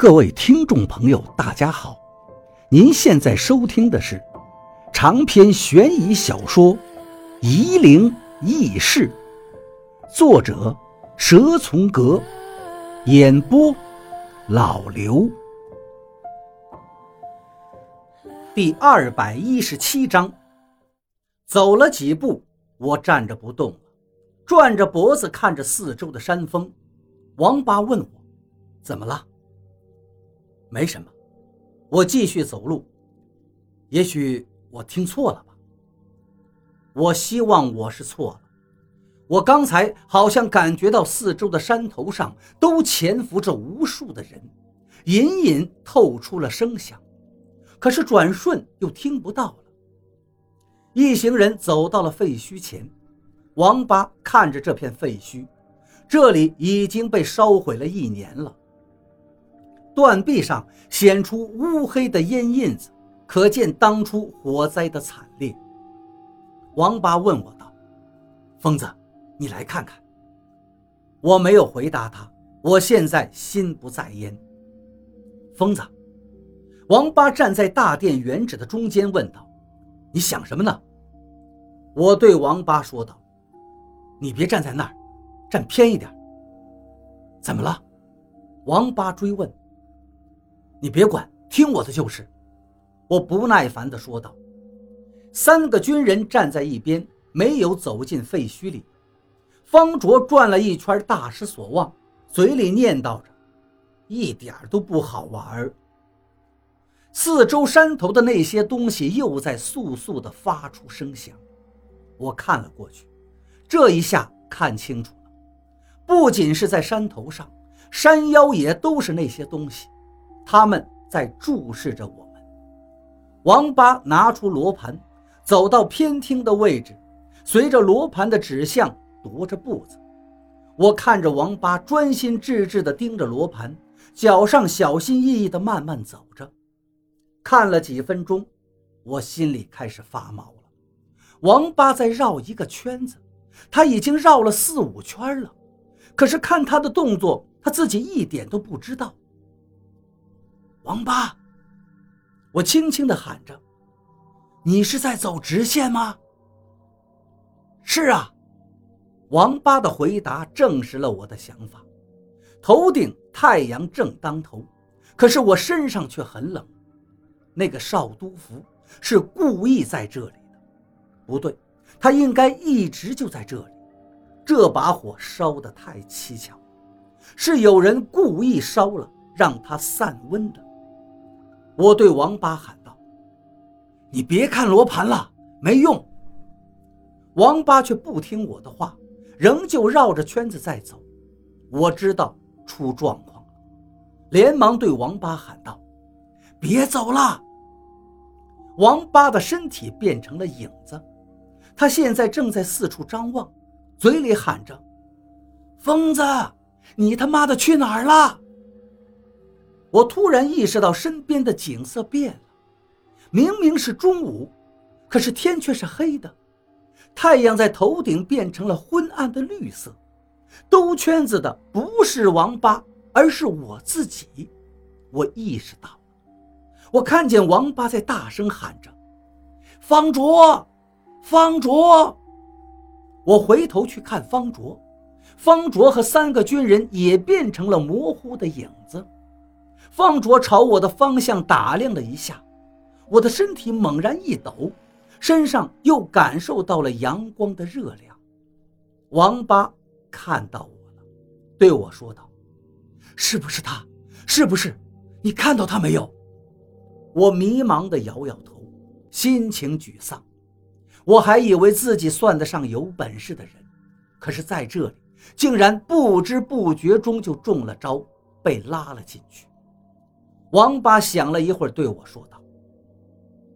各位听众朋友，大家好！您现在收听的是长篇悬疑小说《夷陵轶事》，作者蛇从阁，演播老刘。第二百一十七章，走了几步，我站着不动了，转着脖子看着四周的山峰。王八问我：“怎么了？”没什么，我继续走路。也许我听错了吧。我希望我是错了。我刚才好像感觉到四周的山头上都潜伏着无数的人，隐隐透出了声响，可是转瞬又听不到了。一行人走到了废墟前，王八看着这片废墟，这里已经被烧毁了一年了。断壁上显出乌黑的烟印子，可见当初火灾的惨烈。王八问我道：“疯子，你来看看。”我没有回答他，我现在心不在焉。疯子，王八站在大殿原址的中间问道：“你想什么呢？”我对王八说道：“你别站在那儿，站偏一点。”怎么了？王八追问。你别管，听我的就是。我不耐烦地说道。三个军人站在一边，没有走进废墟里。方卓转了一圈，大失所望，嘴里念叨着：“一点都不好玩。”四周山头的那些东西又在簌簌地发出声响。我看了过去，这一下看清楚了，不仅是在山头上，山腰也都是那些东西。他们在注视着我们。王八拿出罗盘，走到偏厅的位置，随着罗盘的指向踱着步子。我看着王八专心致志地盯着罗盘，脚上小心翼翼地慢慢走着。看了几分钟，我心里开始发毛了。王八在绕一个圈子，他已经绕了四五圈了，可是看他的动作，他自己一点都不知道。王八，我轻轻地喊着：“你是在走直线吗？”“是啊。”王八的回答证实了我的想法。头顶太阳正当头，可是我身上却很冷。那个少督府是故意在这里的，不对，他应该一直就在这里。这把火烧得太蹊跷，是有人故意烧了，让它散温的。我对王八喊道：“你别看罗盘了，没用。”王八却不听我的话，仍旧绕着圈子在走。我知道出状况了，连忙对王八喊道：“别走了！”王八的身体变成了影子，他现在正在四处张望，嘴里喊着：“疯子，你他妈的去哪儿了？”我突然意识到身边的景色变了，明明是中午，可是天却是黑的，太阳在头顶变成了昏暗的绿色。兜圈子的不是王八，而是我自己。我意识到，我看见王八在大声喊着：“方卓，方卓！”我回头去看方卓，方卓和三个军人也变成了模糊的影子。方卓朝我的方向打量了一下，我的身体猛然一抖，身上又感受到了阳光的热量。王八看到我了，对我说道：“是不是他？是不是？你看到他没有？”我迷茫地摇摇头，心情沮丧。我还以为自己算得上有本事的人，可是在这里竟然不知不觉中就中了招，被拉了进去。王八想了一会儿，对我说道：“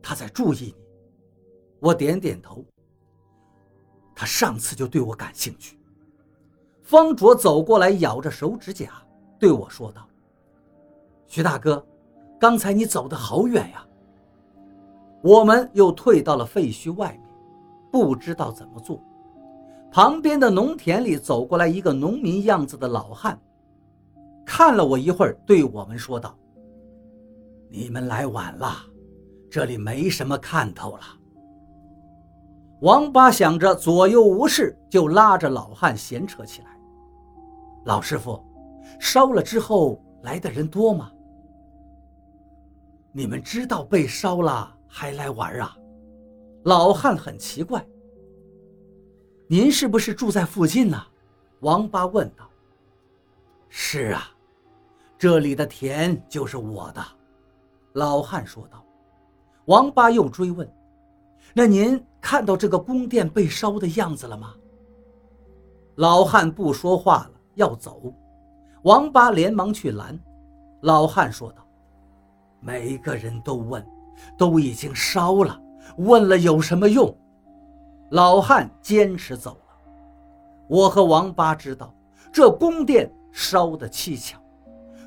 他在注意你。”我点点头。他上次就对我感兴趣。方卓走过来，咬着手指甲，对我说道：“徐大哥，刚才你走得好远呀。”我们又退到了废墟外面，不知道怎么做。旁边的农田里走过来一个农民样子的老汉。看了我一会儿，对我们说道：“你们来晚了，这里没什么看头了。”王八想着左右无事，就拉着老汉闲扯起来。老师傅，烧了之后来的人多吗？你们知道被烧了还来玩啊？老汉很奇怪。您是不是住在附近呢？王八问道。是啊，这里的田就是我的。老汉说道。王八又追问：“那您看到这个宫殿被烧的样子了吗？”老汉不说话了。要走，王八连忙去拦。老汉说道：“每个人都问，都已经烧了，问了有什么用？”老汉坚持走了。我和王八知道这宫殿烧得蹊跷，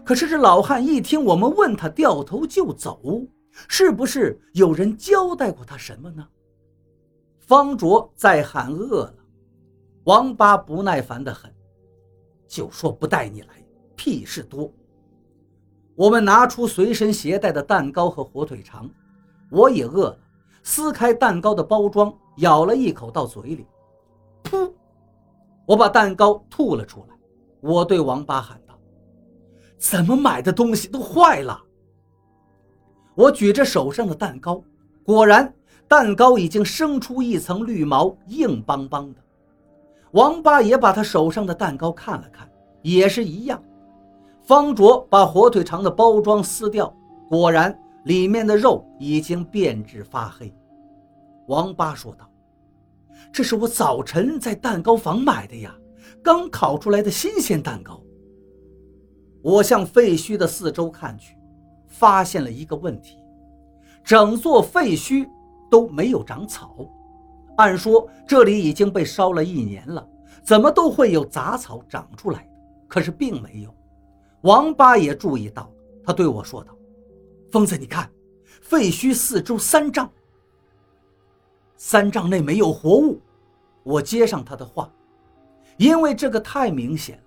可是这老汉一听我们问他，掉头就走，是不是有人交代过他什么呢？方卓在喊饿了，王八不耐烦得很。就说不带你来，屁事多。我们拿出随身携带的蛋糕和火腿肠，我也饿了，撕开蛋糕的包装，咬了一口到嘴里，噗！我把蛋糕吐了出来。我对王八喊：“怎么买的东西都坏了？”我举着手上的蛋糕，果然蛋糕已经生出一层绿毛，硬邦邦的。王八也把他手上的蛋糕看了看，也是一样。方卓把火腿肠的包装撕掉，果然里面的肉已经变质发黑。王八说道：“这是我早晨在蛋糕房买的呀，刚烤出来的新鲜蛋糕。”我向废墟的四周看去，发现了一个问题：整座废墟都没有长草。按说这里已经被烧了一年了，怎么都会有杂草长出来？可是并没有。王八也注意到，他对我说道：“疯子，你看，废墟四周三丈，三丈内没有活物。”我接上他的话，因为这个太明显了，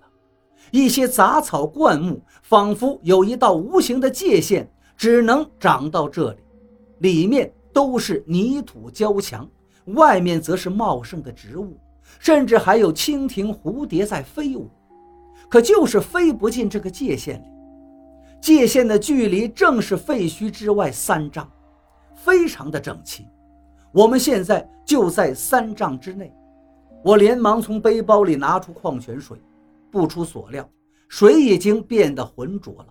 一些杂草灌木仿佛有一道无形的界限，只能长到这里，里面都是泥土胶墙。外面则是茂盛的植物，甚至还有蜻蜓、蝴蝶在飞舞，可就是飞不进这个界限里。界限的距离正是废墟之外三丈，非常的整齐。我们现在就在三丈之内。我连忙从背包里拿出矿泉水，不出所料，水已经变得浑浊了。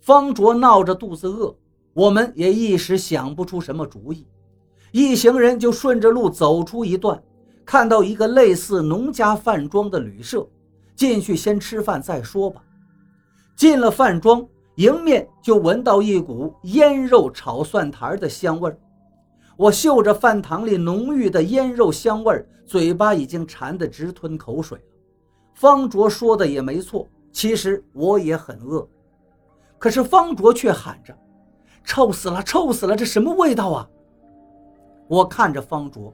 方卓闹着肚子饿，我们也一时想不出什么主意。一行人就顺着路走出一段，看到一个类似农家饭庄的旅社，进去先吃饭再说吧。进了饭庄，迎面就闻到一股腌肉炒蒜苔的香味儿。我嗅着饭堂里浓郁的腌肉香味儿，嘴巴已经馋得直吞口水。方卓说的也没错，其实我也很饿，可是方卓却喊着：“臭死了，臭死了，这什么味道啊！”我看着方卓，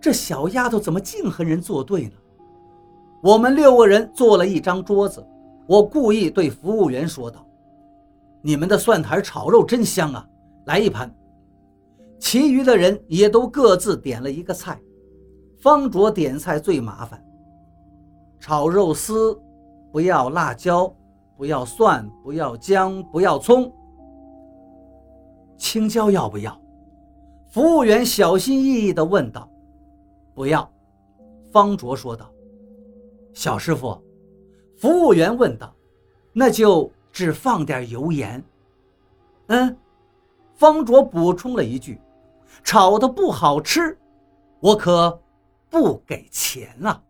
这小丫头怎么净和人作对呢？我们六个人坐了一张桌子，我故意对服务员说道：“你们的蒜苔炒肉真香啊，来一盘。”其余的人也都各自点了一个菜。方卓点菜最麻烦，炒肉丝，不要辣椒，不要蒜，不要姜，不要葱，青椒要不要？服务员小心翼翼地问道：“不要。”方卓说道。“小师傅。”服务员问道，“那就只放点油盐。”“嗯。”方卓补充了一句，“炒的不好吃，我可不给钱啊。”